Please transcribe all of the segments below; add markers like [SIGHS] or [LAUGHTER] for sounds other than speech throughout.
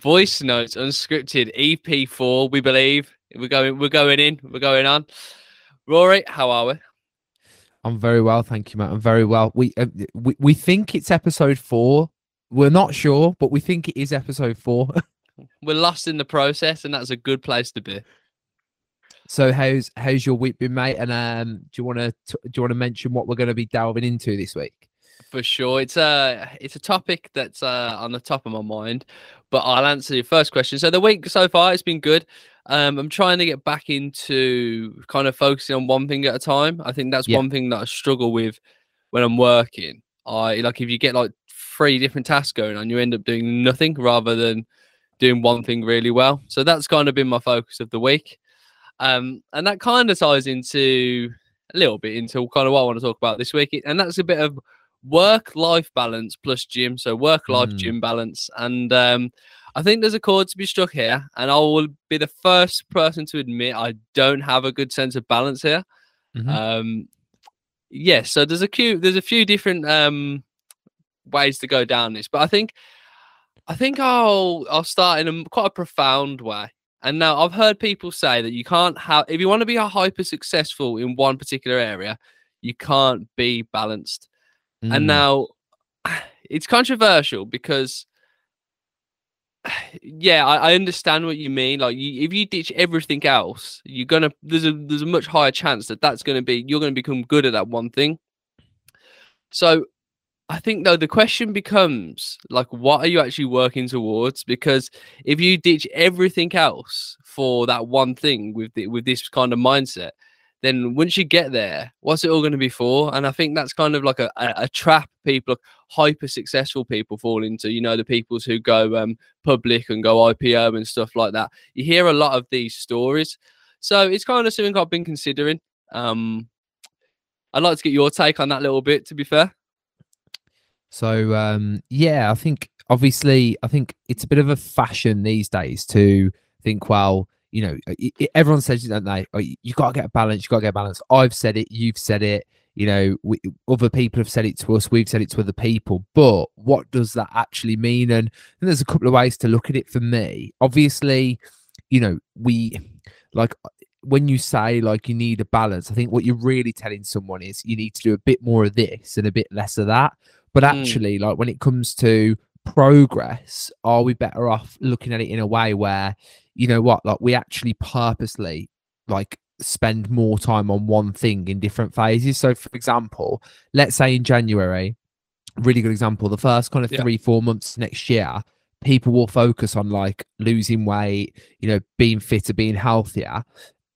voice notes unscripted EP4. We believe we're going. We're going in. We're going on. Rory, how are we? I'm very well, thank you, Matt. I'm very well. We uh, we we think it's episode four. We're not sure, but we think it is episode four. [LAUGHS] we're lost in the process, and that's a good place to be. So how's how's your week been, mate? And um, do you want to do you want to mention what we're going to be delving into this week? For sure, it's a it's a topic that's uh, on the top of my mind. But I'll answer your first question. So the week so far, it's been good. Um, I'm trying to get back into kind of focusing on one thing at a time. I think that's yeah. one thing that I struggle with when I'm working. I like if you get like three different tasks going on, you end up doing nothing rather than doing one thing really well. So that's kind of been my focus of the week. Um, and that kind of ties into a little bit into kind of what I want to talk about this week. And that's a bit of work life balance plus gym. So work life mm. gym balance. And um, I think there's a chord to be struck here, and I will be the first person to admit I don't have a good sense of balance here. Mm-hmm. Um, yes, yeah, so there's a few there's a few different um, ways to go down this, but I think I think I'll I'll start in a quite a profound way. And now I've heard people say that you can't have if you want to be a hyper successful in one particular area, you can't be balanced. Mm. And now it's controversial because yeah, I, I, understand what you mean. Like, you, if you ditch everything else, you're gonna there's a there's a much higher chance that that's gonna be you're gonna become good at that one thing. So, I think though the question becomes like, what are you actually working towards? Because if you ditch everything else for that one thing with the, with this kind of mindset, then once you get there, what's it all going to be for? And I think that's kind of like a, a, a trap people, hyper successful people fall into, you know, the peoples who go um, public and go IPO and stuff like that. You hear a lot of these stories. So it's kind of something I've been considering. Um, I'd like to get your take on that little bit, to be fair. So, um, yeah, I think obviously, I think it's a bit of a fashion these days to think, well, you know, everyone says, don't they? Oh, you got to get a balance. You got to get a balance. I've said it. You've said it. You know, we, other people have said it to us. We've said it to other people. But what does that actually mean? And, and there's a couple of ways to look at it for me. Obviously, you know, we like when you say like you need a balance, I think what you're really telling someone is you need to do a bit more of this and a bit less of that. But hmm. actually, mm. like when it comes to progress, are we better off looking at it in a way where you know what, like we actually purposely like spend more time on one thing in different phases. So, for example, let's say in January, really good example, the first kind of yeah. three, four months next year, people will focus on like losing weight, you know, being fitter, being healthier.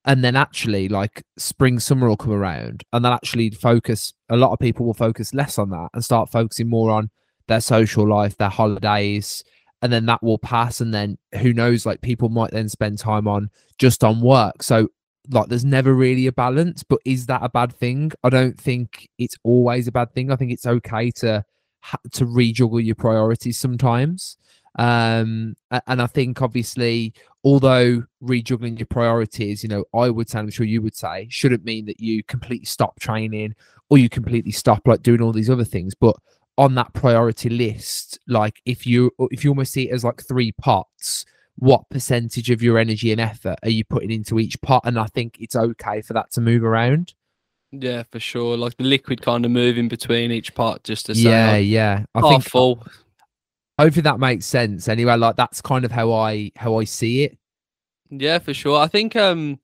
And then actually, like spring, summer will come around, and then actually focus. A lot of people will focus less on that and start focusing more on their social life, their holidays, and then that will pass and then who knows like people might then spend time on just on work. So like there's never really a balance but is that a bad thing? I don't think it's always a bad thing. I think it's okay to to rejuggle your priorities sometimes. Um and i think obviously although rejuggling your priorities you know i would say i'm sure you would say shouldn't mean that you completely stop training or you completely stop like doing all these other things but on that priority list like if you if you almost see it as like three pots what percentage of your energy and effort are you putting into each pot? And i think it's okay for that to move around. Yeah for sure. Like the liquid kind of moving between each pot just to say yeah yeah. I think full. Hopefully that makes sense. Anyway like that's kind of how i how i see it. Yeah for sure. I think um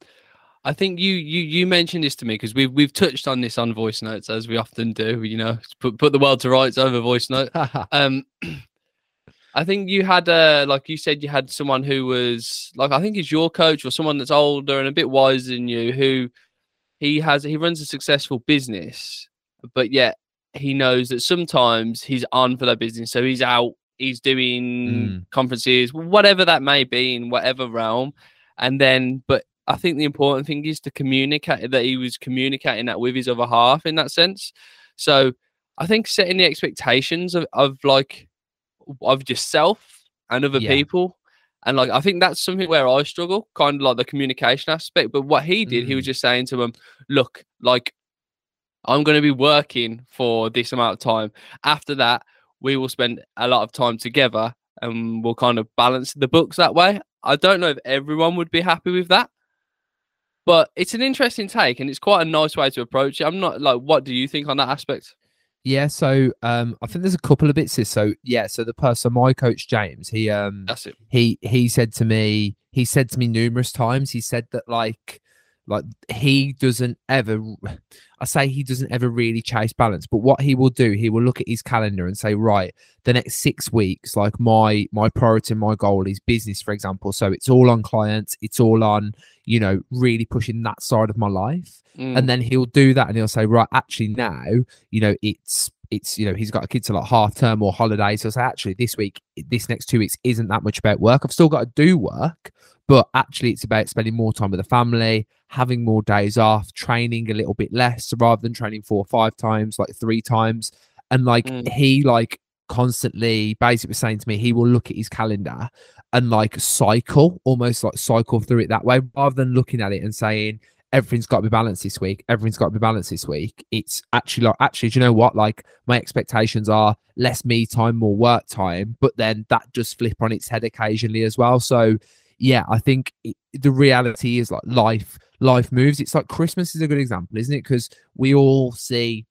I think you you you mentioned this to me because we've we've touched on this on voice notes as we often do. You know, put put the world to rights over voice note. [LAUGHS] um, [CLEARS THROAT] I think you had uh like you said you had someone who was like I think he's your coach or someone that's older and a bit wiser than you who he has he runs a successful business, but yet he knows that sometimes he's on for that business, so he's out, he's doing mm. conferences, whatever that may be in whatever realm, and then but I think the important thing is to communicate that he was communicating that with his other half in that sense. So I think setting the expectations of, of like of yourself and other yeah. people. And like I think that's something where I struggle, kind of like the communication aspect. But what he did, mm. he was mm. just saying to them, look, like I'm going to be working for this amount of time. After that, we will spend a lot of time together and we'll kind of balance the books that way. I don't know if everyone would be happy with that, but it's an interesting take and it's quite a nice way to approach it. I'm not like, what do you think on that aspect? Yeah, so um, I think there's a couple of bits. Here. So yeah, so the person, my coach James, he um, That's it. he he said to me, he said to me numerous times, he said that like like he doesn't ever I say he doesn't ever really chase balance, but what he will do, he will look at his calendar and say, right, the next six weeks, like my my priority my goal is business, for example. So it's all on clients, it's all on, you know, really pushing that side of my life. Mm. And then he'll do that and he'll say, right, actually now, you know, it's it's you know he's got kids a like half term or holidays. So say actually this week, this next two weeks isn't that much about work. I've still got to do work, but actually it's about spending more time with the family, having more days off, training a little bit less rather than training four or five times, like three times. And like Mm. he like constantly basically was saying to me, he will look at his calendar and like cycle, almost like cycle through it that way, rather than looking at it and saying, everything's got to be balanced this week. Everything's got to be balanced this week. It's actually like, actually, do you know what? Like, my expectations are less me time, more work time, but then that just flip on its head occasionally as well. So, yeah, I think it, the reality is like life, life moves. It's like Christmas is a good example, isn't it? Because we all see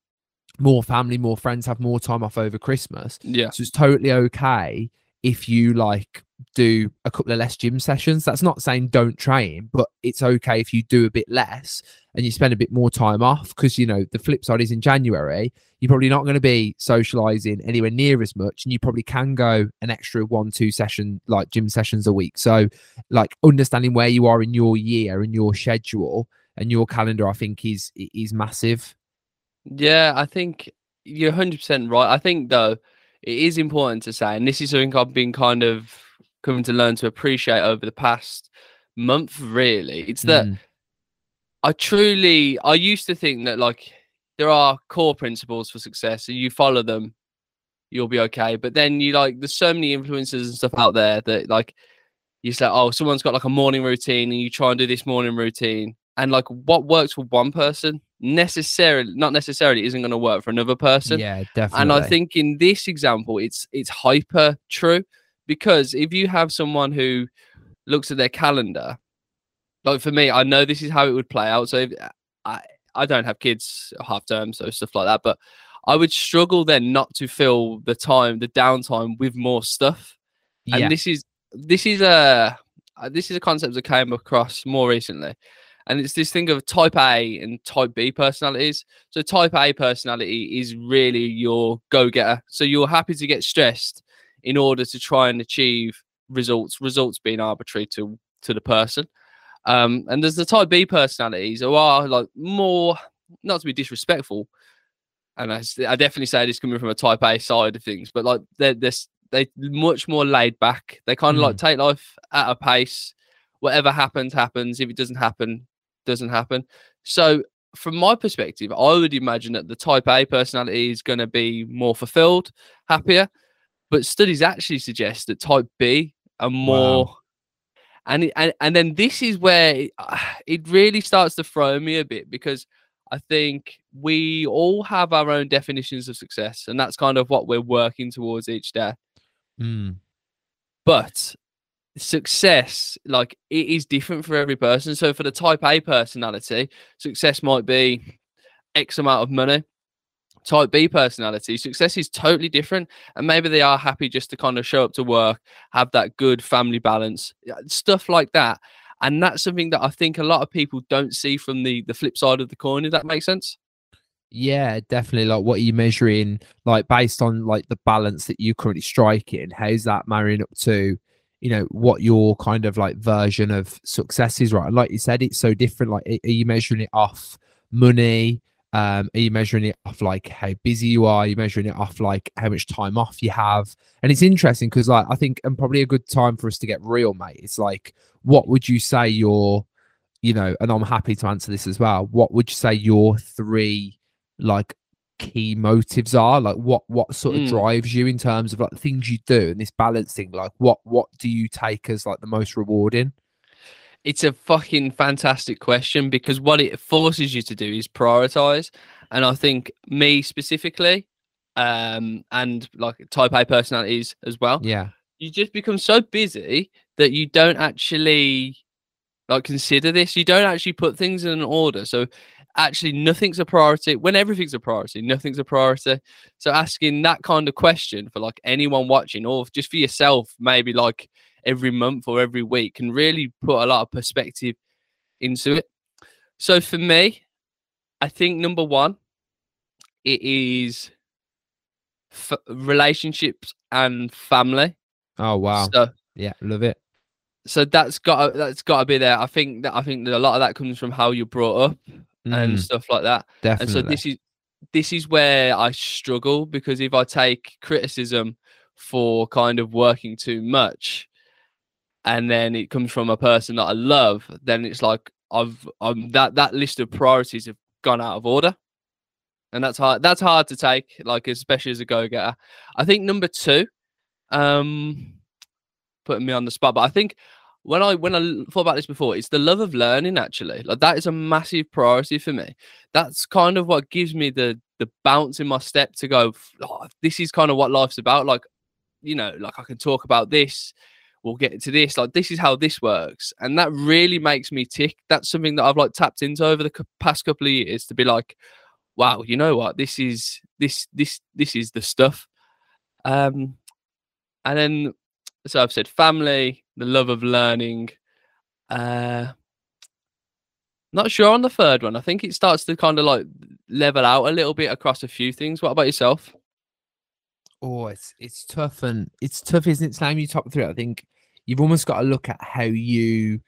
more family, more friends have more time off over Christmas. Yeah. So it's totally okay if you like do a couple of less gym sessions. That's not saying don't train, but it's okay if you do a bit less and you spend a bit more time off. Because you know, the flip side is in January, you're probably not going to be socializing anywhere near as much, and you probably can go an extra one, two session like gym sessions a week. So, like understanding where you are in your year and your schedule and your calendar, I think is is massive. Yeah, I think you're 100% right. I think, though, it is important to say, and this is something I've been kind of coming to learn to appreciate over the past month, really. It's that Mm, I truly, I used to think that, like, there are core principles for success, and you follow them, you'll be okay. But then you, like, there's so many influences and stuff out there that, like, you say, oh, someone's got like a morning routine, and you try and do this morning routine. And like what works for one person necessarily not necessarily isn't going to work for another person. yeah, definitely. And I think in this example, it's it's hyper true because if you have someone who looks at their calendar, like for me, I know this is how it would play out. So if, I I don't have kids half term, so stuff like that, but I would struggle then not to fill the time, the downtime with more stuff. yeah, And this is this is a this is a concept that came across more recently, and it's this thing of type A and type B personalities. So type A personality is really your go-getter. So you're happy to get stressed in order to try and achieve results. Results being arbitrary to to the person. Um, and there's the type B personalities who are like more, not to be disrespectful, and I definitely say this coming from a type A side of things, but like they're they're they much more laid back. They kind of like take life at a pace. Whatever happens, happens. If it doesn't happen, doesn't happen. So from my perspective, I would imagine that the type A personality is going to be more fulfilled, happier. But studies actually suggest that type B are more. And, it, and and then this is where it, [SIGHS] it really starts to throw me a bit because I think we all have our own definitions of success, and that's kind of what we're working towards each day. Mm, But success, like it is different for every person. So for the type A personality, success might be X amount of money. Type B personality, success is totally different. And maybe they are happy just to kind of show up to work, have that good family balance, stuff like that. And that's something that I think a lot of people don't see from the the flip side of the coin, if that makes sense. yeah, definitely. Like, what are you measuring? Like, based on like the balance that you currently striking, how's that marrying up to, you know, what your kind of like version of success is? Right, and like you said, it's so different. Like, are you measuring it off money? Um, are you measuring it off like how busy you are? Are you measuring it off like how much time off you have? And it's interesting because, like, I think, and probably a good time for us to get real, mate. It's like, what would you say your, you know, and I'm happy to answer this as well. What would you say your three like key motives are? Like, what what sort of Mm. drives you in terms of like the things you do and this balancing? Like, what what do you take as like the most rewarding? It's a fucking fantastic question because what it forces you to do is prioritize. And I think me specifically, um, and like type A personalities as well, Yeah, you just become so busy that you don't actually like consider this. You don't actually put things in an order. So actually nothing's a priority. When everything's a priority nothing's a priority. So asking that kind of question for like anyone watching or just for yourself maybe like every month or every week can really put a lot of perspective into it. So for me i think number one it is f- relationships and family. Oh wow. so yeah, love it. so that's got that's got to be there. I think that i think that a lot of that comes from how you're brought up and Mm, stuff like that definitely. and so this is this is where I struggle because if I take criticism for kind of working too much, and then it comes from a person that I love, then it's like I've um that that list of priorities have gone out of order, and that's hard. That's hard to take, like especially as a go getter. I think number two, um, putting me on the spot, but I think when I when I thought about this before, it's the love of learning. Actually, like that is a massive priority for me. That's kind of what gives me the the bounce in my step to go "Oh, this is kind of what life's about. Like you know like i can talk about this. We'll get to this. Like this is how this works. And that really makes me tick. That's something that i've like tapped into over the past couple of years to be like wow you know what? This is this this this is the stuff. Um and then so i've said family the love of learning uh not sure on the third one. I think it starts to kind of like level out a little bit across a few things. What about yourself? Oh, it's it's tough and it's tough, isn't it? Slam you top three. I think you've almost got to look at how you,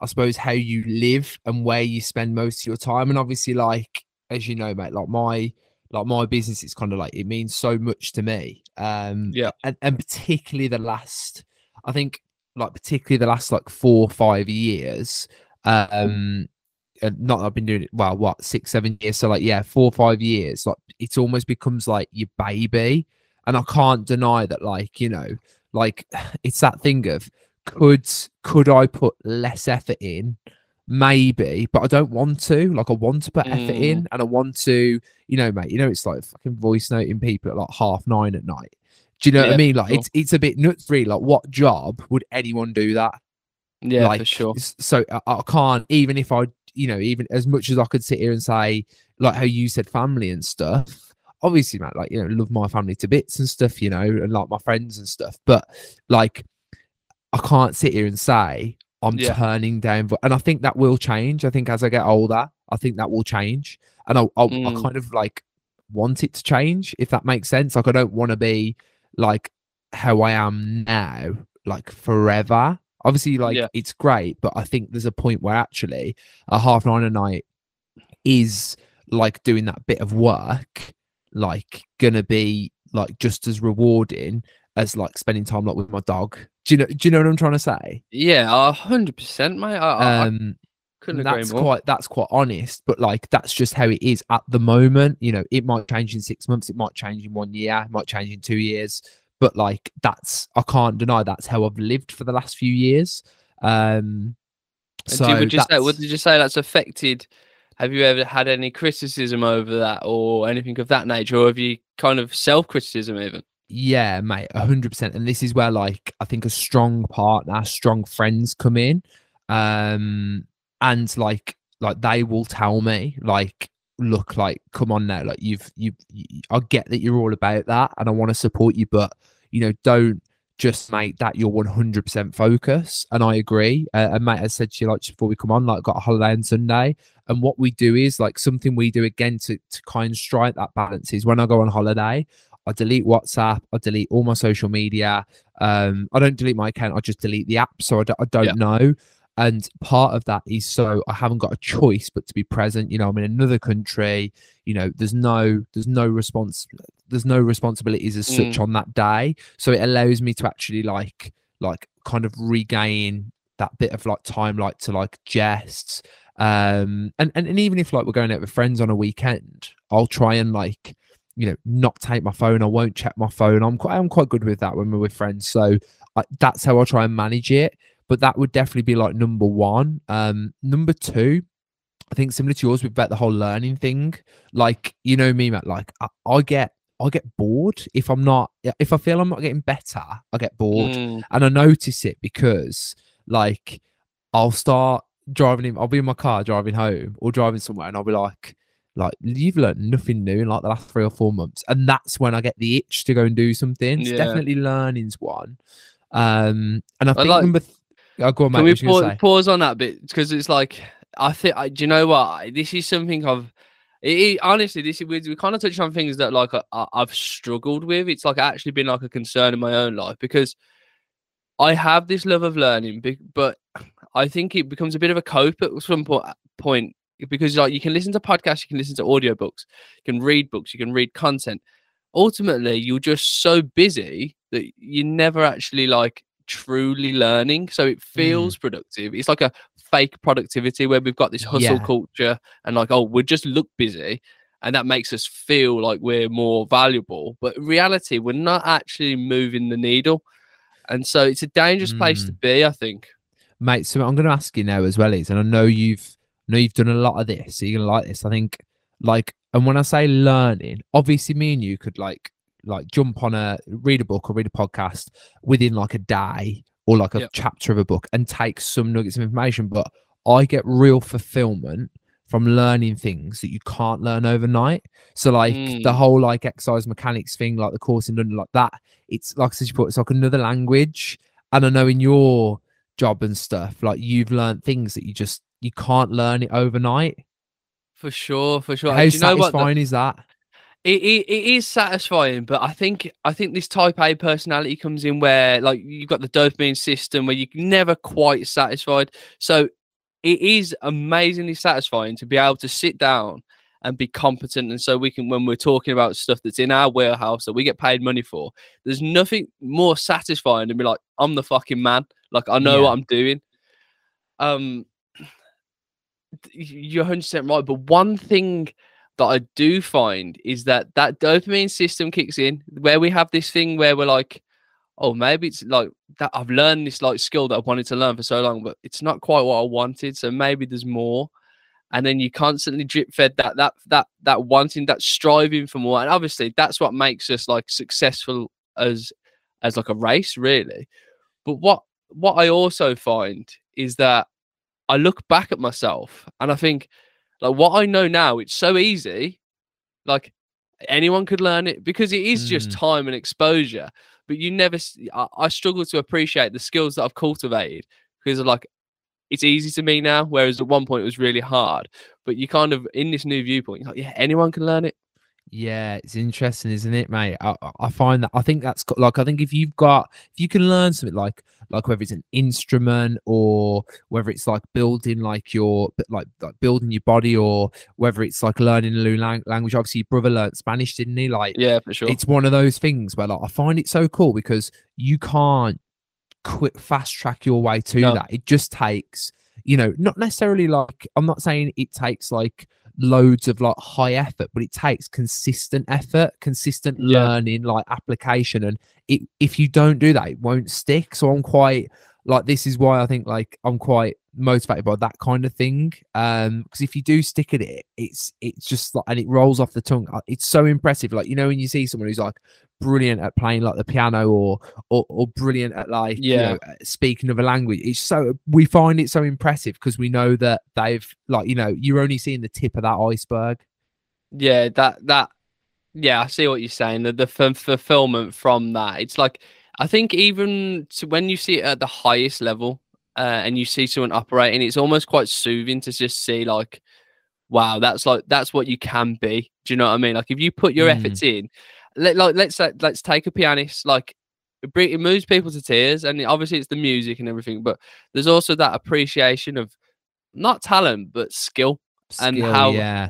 I suppose, how you live and where you spend most of your time. And obviously, like as you know, mate, like my like my business is kind of like it means so much to me. Um, Yeah. and and particularly the last, I think, like particularly the last like four or five years. Um, and not I've been doing it well, what six, seven years. So like, yeah, four or five years. Like, it almost becomes like your baby and I can't deny that, like, you know, like [SIGHS] it's that thing of could could I put less effort in? Maybe, but I don't want to. Like, I want to put effort in, and I want to, you know, mate. You know, it's like fucking voice noting people at like half nine at night. Do you know what I mean? Like, sure. it's it's a bit nuts, really. Like, what job would anyone do that? Yeah, for sure. so I, I can't even if i you know even as much as i could sit here and say like how you said family and stuff obviously man like you know love my family to bits and stuff you know and like my friends and stuff but like i can't sit here and say i'm Yeah. turning down and i think that will change i think as i get older i think that will change and i i, I Mm. kind of like want it to change if that makes sense like i don't want to be like how i am now like forever obviously like Yeah. it's great but i think there's a point where actually a half nine a night is like doing that bit of work like gonna be like just as rewarding as like spending time like with my dog do you know do you know what i'm trying to say Yeah, a hundred percent, mate. I, I, I um couldn't and that's quite that's quite honest but like that's just how it is at the moment you know it might change in six months it might change in one year it might change in two years but like that's i can't deny that's how i've lived for the last few years um And so would you say, would you say that's affected? Have you ever had any criticism over that or anything of that nature, or have you kind of self criticism even? Yeah, mate, a hundred percent. And this is where like I think a strong partner, strong friends come in. Um and like like they will tell me, like, look, like, come on now, like you've you've I get that you're all about that and I want to support you, but you know, don't just make that your 100% focus and i agree uh, and mate i said to you like before we come on like got a holiday on sunday and what we do is like something we do again to, to kind of strike that balance is when i go on holiday I delete WhatsApp. I delete all my social media. Um, I don't delete my account. I just delete the app, so I don't, don't Yeah. know. And part of that is so I haven't got a choice but to be present. You know, I'm in another country. You know, there's no there's no response. There's no responsibilities as such on that day. So it allows me to actually like like kind of regain that bit of like time, like to like jests. Um, and and, and even if like we're going out with friends on a weekend, I'll try and like you know not take my phone i won't check my phone i'm quite i'm quite good with that when we're with friends so I, that's how i try and manage it but that would definitely be like number one um number two i think similar to yours we've about the whole learning thing like you know me Matt, like I, I get I get bored if I'm not if I feel I'm not getting better, I get bored. Mm, And I notice it because like I'll start driving in, I'll be in my car driving home or driving somewhere and I'll be like, like you've learned nothing new in like the last three or four months. And that's when I get the itch to go and do something. So Yeah. definitely learning's one. Um and I I think like- number th- go on. Can we pause, pause on that bit because it's like I think I, do you know what this is something I've it, it- honestly this is we, we kind of touched on things that like I, I've struggled with. It's like actually been like a concern in my own life because I have this love of learning, but I think it becomes a bit of a cope at some po- point because like you can listen to podcasts, you can listen to audiobooks, you can read books, you can read content. Ultimately, you're just so busy that you're never actually like truly learning. So it feels mm. productive. It's like a fake productivity where we've got this hustle Yeah. culture and like, oh, we just look busy. And that makes us feel like we're more valuable. But in reality, we're not actually moving the needle. And so it's a dangerous place to mm. be, I think. mate. So I'm going to ask you now as well, is, and I know you've, I know you've done a lot of this. So you're going to like this. I think, like, and when I say learning, obviously, me and you could like, like jump on a read a book or read a podcast within like a day or like a Yep. chapter of a book and take some nuggets of information. But I get real fulfillment from learning things that you can't learn overnight. So like the Mm. whole like exercise mechanics thing, like the course in London, like that. It's like I said, you put it's like another language. And I know in your job and stuff, like you've learned things that you just you can't learn it overnight. For sure, for sure. How do you know what? the- satisfying is that? It, it, it is satisfying, but I think I think this type A personality comes in where like you've got the dopamine system where you're never quite satisfied. So it is amazingly satisfying to be able to sit down and be competent. And so we can when we're talking about stuff that's in our warehouse that we get paid money for, there's nothing more satisfying than be like, I'm the fucking man. Like I know Yeah. what I'm doing. Um [CLEARS THROAT] you're 100% right. But one thing that I do find is that that dopamine system kicks in where we have this thing where we're like, oh, maybe it's like that I've learned this like skill that I've wanted to learn for so long, but it's not quite what I wanted. So maybe there's more. And then you constantly drip fed that that that that wanting, that striving for more. And obviously that's what makes us like successful as as like a race, really. But what what I also find is that I look back at myself and I think like what I know now, it's so easy. Like anyone could learn it because it is just Mm. time and exposure. But you never, I struggle to appreciate the skills that I've cultivated because like it's easy to me now, whereas at one point it was really hard. But you kind of in this new viewpoint, you're like, yeah, anyone can learn it. Yeah, it's interesting, isn't it, mate? I, I- find that I think that's got like I think if you've got if you can learn something like like whether it's an instrument or whether it's like building like your like like building your body or whether it's like learning a new lang- language. Obviously, your brother learned Spanish, didn't he? Like Yeah, for sure. it's one of those things where like I find it so cool because you can't quick fast track your way to No. that. It just takes, you know, not necessarily like I'm not saying it takes like loads of like high effort, but it takes consistent effort, consistent Yeah. learning, like application. And it if you don't do that, it won't stick. So I'm quite like this is why I think like I'm quite motivated by that kind of thing. Um, because if you do stick at it, it's it's just like and it rolls off the tongue. Uh, It's so impressive. Like you know when you see someone who's like brilliant at playing like the piano or or, or brilliant at like you Yeah. know, uh, speaking of a language. It's so we find it so impressive because we know that they've like you know you're only seeing the tip of that iceberg. yeah that that yeah i see what you're saying the, the f- fulfillment from that it's like i think even to when you see it at the highest level uh, and you see someone operating it's almost quite soothing to just see like wow that's like that's what you can be do you know what i mean like if you put your Mm. efforts in let, like let's say, let's take a pianist like it, it moves people to tears and obviously it's the music and everything but there's also that appreciation of not talent but skill And how- yeah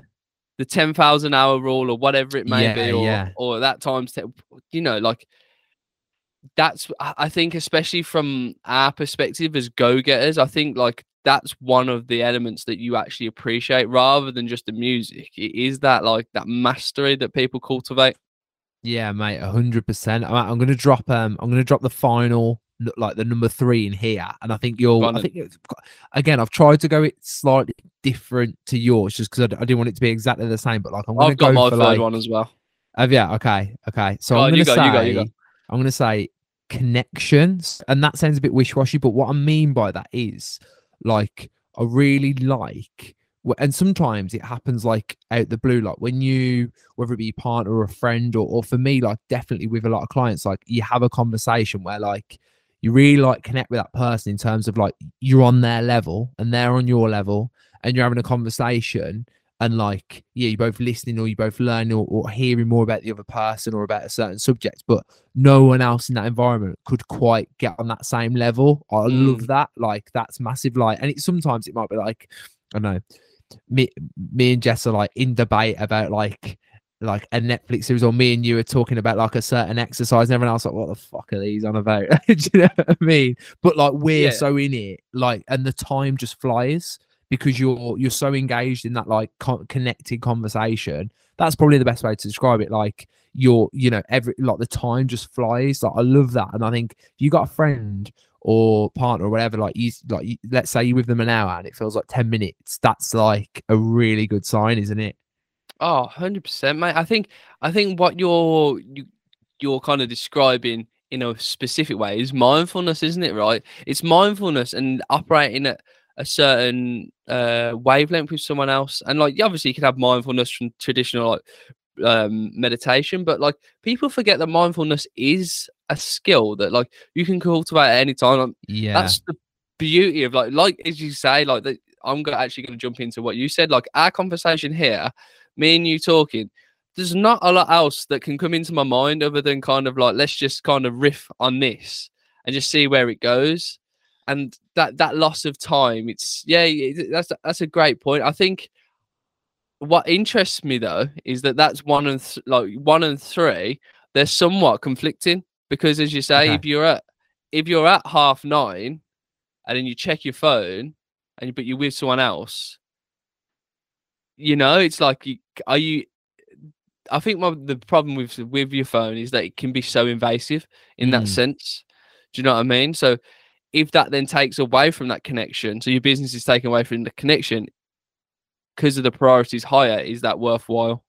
the 10,000 hour rule or whatever it may Yeah, be, or, yeah. or that times, te- you know, like that's, I I think, especially from our perspective as go getters, I think like that's one of the elements that you actually appreciate rather than just the music. It is that like that mastery that people cultivate. Yeah, mate, a hundred percent. I'm, gonna drop um, I'm gonna drop the final n- like the number three in here, and I think you'll. Go I think again, I've tried to go it slightly different to yours, just because I didn't want it to be exactly the same. But like, I'm I've got go my for third like, one as well. Have you? Okay, okay. So I'm gonna say go, you go, you go. I'm gonna say connections, and that sounds a bit wishy-washy. But what I mean by that is like I really like, and sometimes it happens like out the blue, like when you, whether it be partner or a friend, or, or for me, like definitely with a lot of clients, like you have a conversation where like you really like connect with that person in terms of like you're on their level and they're on your level, and you're having a conversation and like yeah you're both listening or you're both learning or, or hearing more about the other person or about a certain subject but no one else in that environment could quite get on that same level i hmm. love that like that's massive like and it sometimes it might be like i don't know me me and jess are like in debate about like like a Netflix series, or me and you are talking about like a certain exercise, and everyone else like, what the fuck are these on about? [LAUGHS] Do you know what I mean? But like we're Yeah. so in it, like, and the time just flies because you're you're so engaged in that like co- connected conversation. That's probably the best way to describe it. Like you're, you know, every like the time just flies. Like I love that, and I think you got a friend or partner or whatever, like you like you, let's say you're with them an hour and it feels like ten minutes. That's like a really good sign, isn't it? Oh, 100%, mate. I think I think what you're you, you're kind of describing in a specific way is mindfulness, isn't it? Right? It's mindfulness and operating at a certain uh, wavelength with someone else. And like, obviously, you can have mindfulness from traditional like um, meditation, but like people forget that mindfulness is a skill that like you can cultivate at any time. Like, Yeah. that's the beauty of like like as you say like that i'm gonna actually gonna jump into what you said like our conversation here me and you talking there's not a lot else that can come into my mind other than kind of like let's just kind of riff on this and just see where it goes and that that loss of time it's yeah that's that's a great point i think what interests me though is that that's one and th- like one and three they're somewhat conflicting because as you say Okay. if you're at if you're at half nine and then you check your phone and but you're with someone else you know it's like you are you i think my, the problem with with your phone is that it can be so invasive in that Mm. sense do you know what i mean so if that then takes away from that connection so your business is taken away from the connection because of the priorities higher is that worthwhile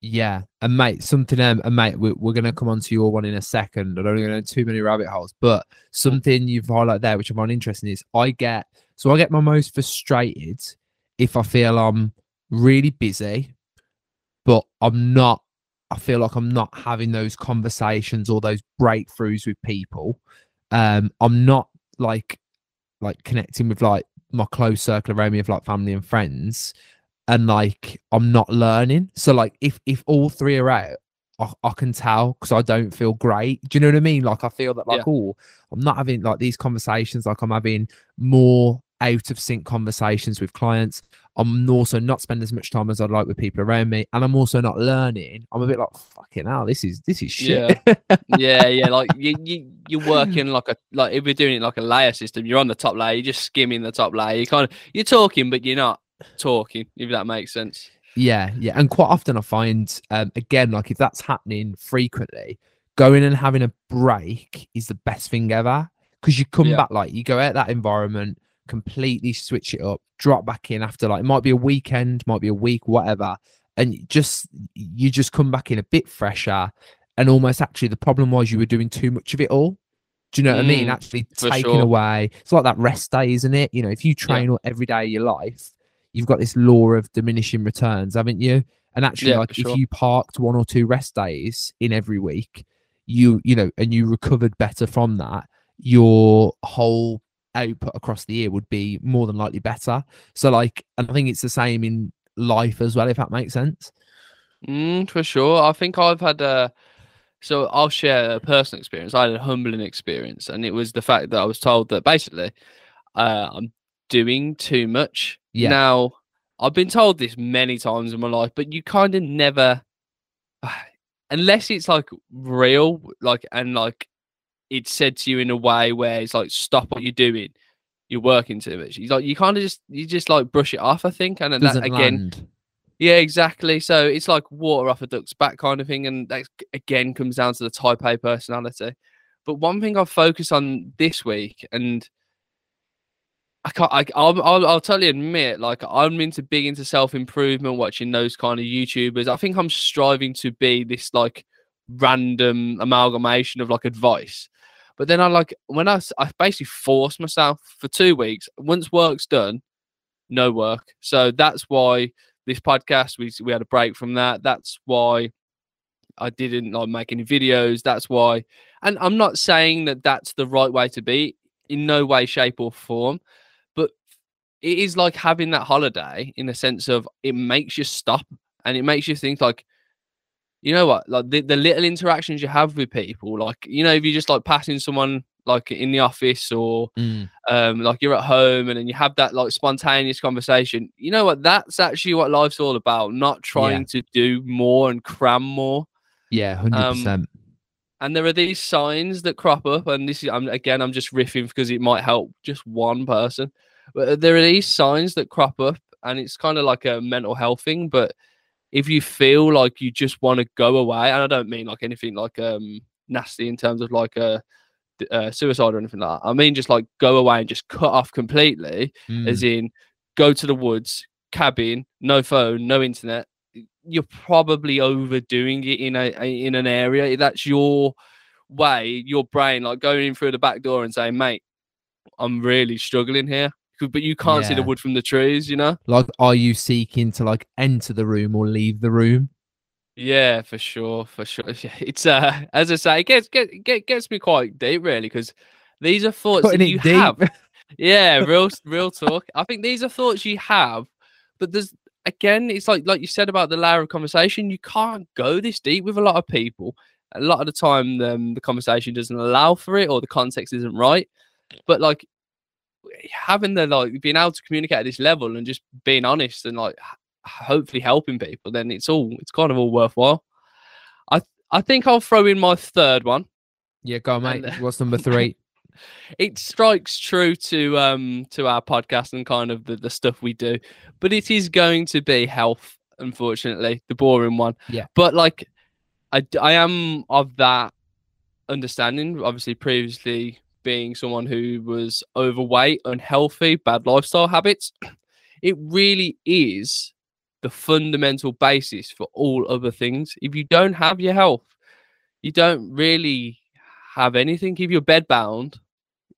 Yeah, and mate, something um, and mate, we're, we're gonna come on to your one in a second. I don't want to go too many rabbit holes, but something you've highlighted there, which I find interesting, is I get so I get my most frustrated if I feel I'm really busy, but I'm not. I feel like I'm not having those conversations or those breakthroughs with people. Um, I'm not like like connecting with like my close circle around me of like family and friends and like I'm not learning. So like if if all three are out, I, I can tell because I don't feel great. Do you know what I mean? Like I feel that like oh, I'm not having like these conversations. Like I'm having more out of sync conversations with clients. I'm also not spending as much time as I'd like with people around me, and I'm also not learning. I'm a bit like fucking hell. This is this is shit. yeah [LAUGHS] yeah yeah. like you, you you're working like a like if you're doing it like a layer system you're on the top layer you're just skimming the top layer you kind of you're talking but you're not talking if that makes sense Yeah, yeah. And quite often I find, um, again, like if that's happening frequently, going and having a break is the best thing ever because you come Yeah. back, like you go out that environment, completely switch it up, drop back in after like it might be a weekend, might be a week, whatever. And just, you just come back in a bit fresher. And almost actually, the problem was you were doing too much of it all. Do you know what I mean? Mm, Actually, taking sure. away. It's like that rest day, isn't it? You know, if you train all every day of your life, you've got this law of diminishing returns, haven't you? And actually, Yeah, like for if sure. you parked one or two rest days in every week, you you know, and you recovered better from that, your whole output across the year would be more than likely better. So, like, and I think it's the same in life as well, if that makes sense. mm, for sure i think i've had a so i'll share a personal experience i had a humbling experience and it was the fact that i was told that basically uh, i'm doing too much Yeah. now i've been told this many times in my life but you kind of never [SIGHS] unless it's like real like and like it's said to you in a way where it's like stop what you're doing you're working too much you like you kind of just you just like brush it off i think and then that again land. yeah exactly so it's like water off a duck's back kind of thing and that again comes down to the type a personality but one thing i've focused on this week and I can't. I, I'll, I'll, I'll totally admit, like I'm into big into self improvement, watching those kind of YouTubers. I think I'm striving to be this like random amalgamation of like advice. But then I like when I, I basically force myself for two weeks. Once work's done, no work. So that's why this podcast we we had a break from that. That's why I didn't like make any videos. That's why, and I'm not saying that that's the right way to be in no way, shape, or form, but it is like having that holiday in the sense of it makes you stop and it makes you think like you know what like the, the little interactions you have with people like you know if you're just like passing someone like in the office or Mm. um like you're at home and then you have that like spontaneous conversation you know what that's actually what life's all about not trying to do more and cram more Yeah, hundred percent. and there are these signs that crop up and this is I'm, again i'm just riffing because it might help just one person but there are these signs that crop up and it's kind of like a mental health thing but if you feel like you just want to go away and i don't mean like anything like um nasty in terms of like a uh, suicide or anything like that. I mean just like go away and just cut off completely Mm. as in go to the woods cabin no phone no internet you're probably overdoing it in a, in an area. That's your way your brain like going in through the back door and saying mate i'm really struggling here but you can't see the wood from the trees you know? Like, are you seeking to like enter the room or leave the room? yeah for sure for sure. [LAUGHS] It's uh as i say it gets get, get gets me quite deep really because these are thoughts Putting that you deep. have. [LAUGHS] Yeah real real talk. I think these are thoughts you have but there's again it's like like you said about the layer of conversation you can't go this deep with a lot of people. A lot of the time um, the conversation doesn't allow for it or the context isn't right. But like having the like being able to communicate at this level and just being honest and like hopefully helping people then it's all it's kind of all worthwhile i i think i'll throw in my third one Yeah, go on, mate. uh, What's number [LAUGHS] three? it strikes true to um to our podcast and kind of the, the stuff we do but it is going to be health unfortunately the boring one Yeah. but like I I am of that understanding obviously previously being someone who was overweight unhealthy bad lifestyle habits it really is the fundamental basis for all other things if you don't have your health you don't really have anything if you're bed bound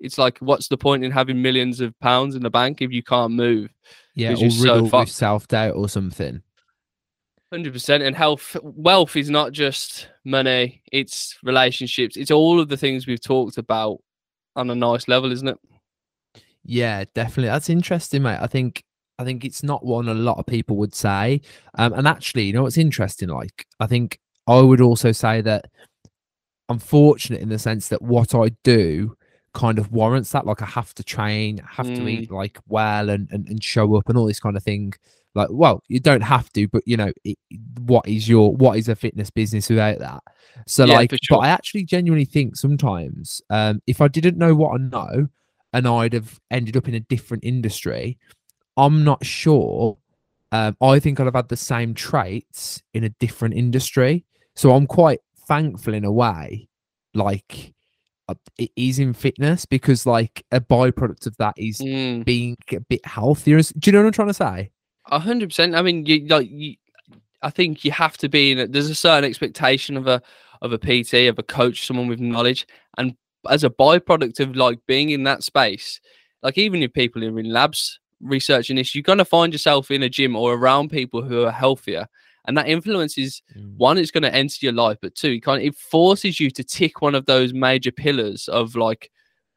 it's like what's the point in having millions of pounds in the bank if you can't move Yeah, or you're riddled fucked. with self doubt or something. 100% and health wealth is not just money it's relationships it's all of the things we've talked about on a nice level isn't it Yeah, definitely. That's interesting, mate. I think I think it's not one a lot of people would say. Um, and actually, you know what's interesting? Like, I think I would also say that I'm fortunate in the sense that what I do kind of warrants that. Like, I have to train, I have to Mm. eat like well and, and and show up and all this kind of thing. Like, well, you don't have to, but you know, it, what is your what is a fitness business without that? So, Yeah, like, for but. I actually genuinely think sometimes, um, if I didn't know what I know, and I'd have ended up in a different industry, I'm not sure. Um, I think I'd have had the same traits in a different industry. So I'm quite thankful in a way, like uh, it is in fitness because like a byproduct of that is Mm. being a bit healthier. Do you know what I'm trying to say? A hundred percent. I mean, you like you. I think you have to be in. A, there's a certain expectation of a of a PT, of a coach, someone with knowledge, and as a byproduct of like being in that space, like even if people are in labs researching this, you're gonna find yourself in a gym or around people who are healthier, and that influences mm. one. It's gonna enter your life, but two, it kind of, it forces you to tick one of those major pillars of like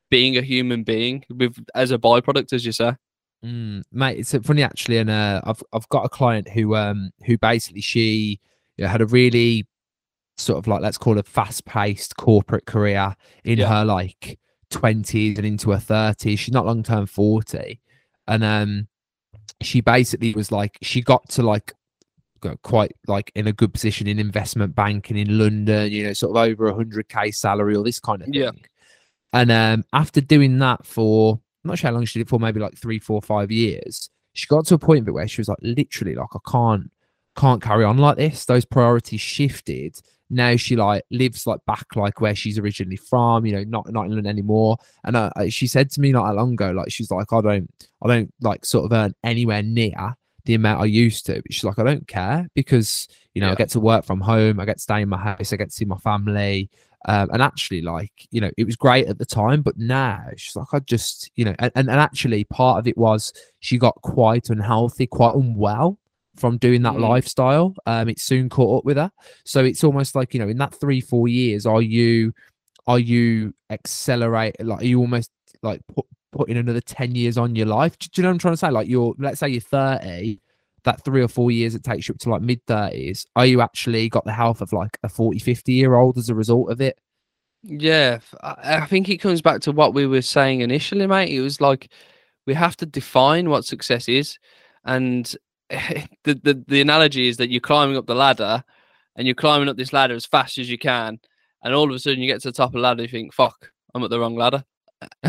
being a human being with as a byproduct, as you say. Mm, mate, it's uh, funny actually, and uh, I've I've got a client who um who basically she you know, had a really sort of like let's call it fast paced corporate career in Yeah. her like twenties and into her thirties. She's not long term forty, and um she basically was like she got to like quite like in a good position in investment banking in London, you know, sort of over a hundred k salary or this kind of thing. Yeah. And um, after doing that for I'm not sure how long she did for, maybe like three, four, five years, she got to a point where she was like, literally, like, I can't, can't carry on like this. Those priorities shifted. now she like lives like back like where she's originally from. You know, not not in London anymore. And uh, she said to me not that long ago, like she's like, I don't, I don't like sort of earn anywhere near the amount I used to. But she's like, I don't care because you know yeah. I get to work from home, I get to stay in my house, I get to see my family. Um, and actually, like, you know, it was great at the time, but now she's like, I just, you know, and, and, actually part of it was she got quite unhealthy, quite unwell from doing that mm. lifestyle. Um, it soon caught up with her. So it's almost like, you know, in that three, four years, are you, are you accelerate, like, are you almost like put, putting another 10 years on your life? Do, do you know what I'm trying to say? Like, you're, let's say you're 30 that three or four years it takes you up to like mid 30s are you actually got the health of like a 40 50 year old as a result of it? Yeah i think it comes back to what we were saying initially mate. It was like we have to define what success is and [LAUGHS] the, the the analogy is that you're climbing up the ladder and you're climbing up this ladder as fast as you can and all of a sudden you get to the top of the ladder you think fuck i'm at the wrong ladder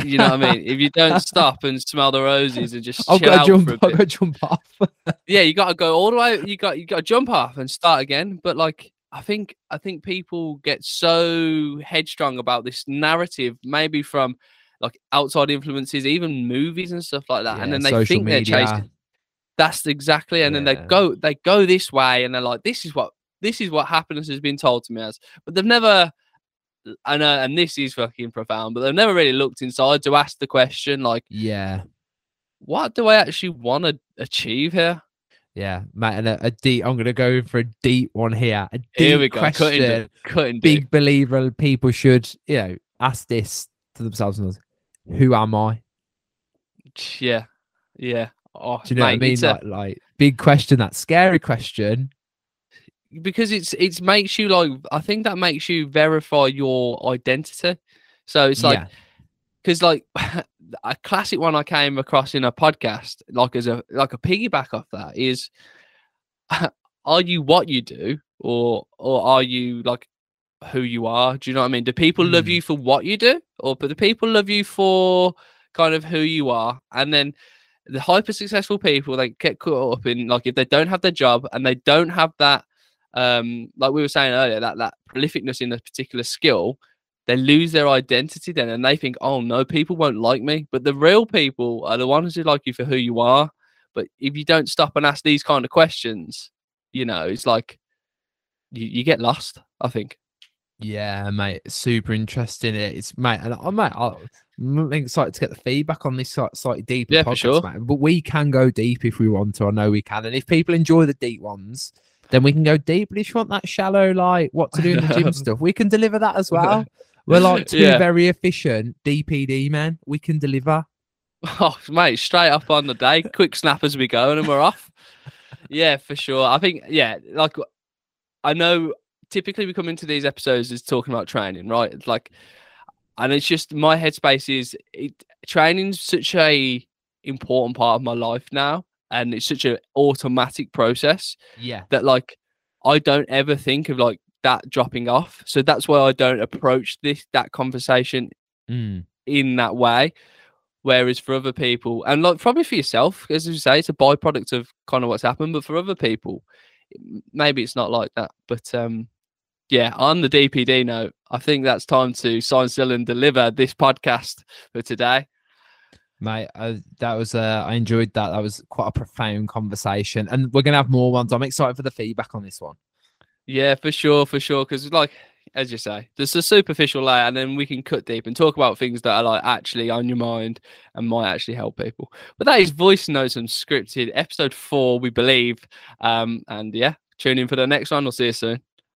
you know what I mean? If you don't [LAUGHS] stop and smell the roses and just I've got jump, I've got to jump off. [LAUGHS] yeah, you got to go all the way. You got you got to jump off and start again. But like, I think I think people get so headstrong about this narrative, maybe from like outside influences, even movies and stuff like that, yeah, and then they think media. they're chasing. That's exactly, and yeah. then they go they go this way, and they're like, this is what this is what happiness has been told to me as, but they've never and uh, and this is fucking profound, but they've never really looked inside to ask the question, like, yeah, what do I actually want to achieve here? Yeah, Matt, and a, a, deep. I'm gonna go for a deep one here. A deep here we go. question. Cutting, cutting Big believer. People should, you know, ask this to themselves: Who am I? Yeah, yeah. Oh, do you know mate, what I mean? Like, like big question. That scary question because it's it makes you like I think that makes you verify your identity. So it's like because yeah. like [LAUGHS] a classic one I came across in a podcast, like as a like a piggyback off that is [LAUGHS] are you what you do or or are you like who you are? Do you know what I mean? Do people mm. love you for what you do? Or but the people love you for kind of who you are? And then the hyper successful people they get caught up in like if they don't have their job and they don't have that um, like we were saying earlier, that that prolificness in a particular skill, they lose their identity then, and they think, oh no, people won't like me. But the real people are the ones who like you for who you are. But if you don't stop and ask these kind of questions, you know, it's like you, you get lost. I think. Yeah, mate, super interesting. It's mate, and I might. I'm excited to get the feedback on this slightly deeper yeah, podcast, sure. mate. But we can go deep if we want to. I know we can, and if people enjoy the deep ones, then we can go deep. But if you want that shallow, like what to do in the gym [LAUGHS] stuff, we can deliver that as well. [LAUGHS] We're like two yeah. very efficient DPD men. We can deliver. [LAUGHS] Oh, mate, straight up on the day, quick snap as we go, and then we're off. yeah, for sure. I think, yeah, like I know typically we come into these episodes is talking about training, right? It's like, and it's just my headspace is it, training's such a important part of my life now and it's such an automatic process. Yeah. That like I don't ever think of like that dropping off. So that's why I don't approach this that conversation mm. in that way. Whereas for other people, and like probably for yourself, as you say, it's a byproduct of kind of what's happened. But for other people, maybe it's not like that. But um, yeah, on the DPD note, I think that's time to sign still and deliver this podcast for today. Mate, uh, that was uh, I enjoyed that. That was quite a profound conversation, and we're gonna have more ones. I'm excited for the feedback on this one. Yeah, for sure, for sure. Because like as you say, there's a superficial layer, and then we can cut deep and talk about things that are like actually on your mind and might actually help people. But that is Voice Notes Unscripted episode four, we believe. Um, and yeah, tune in for the next one. We'll see you soon.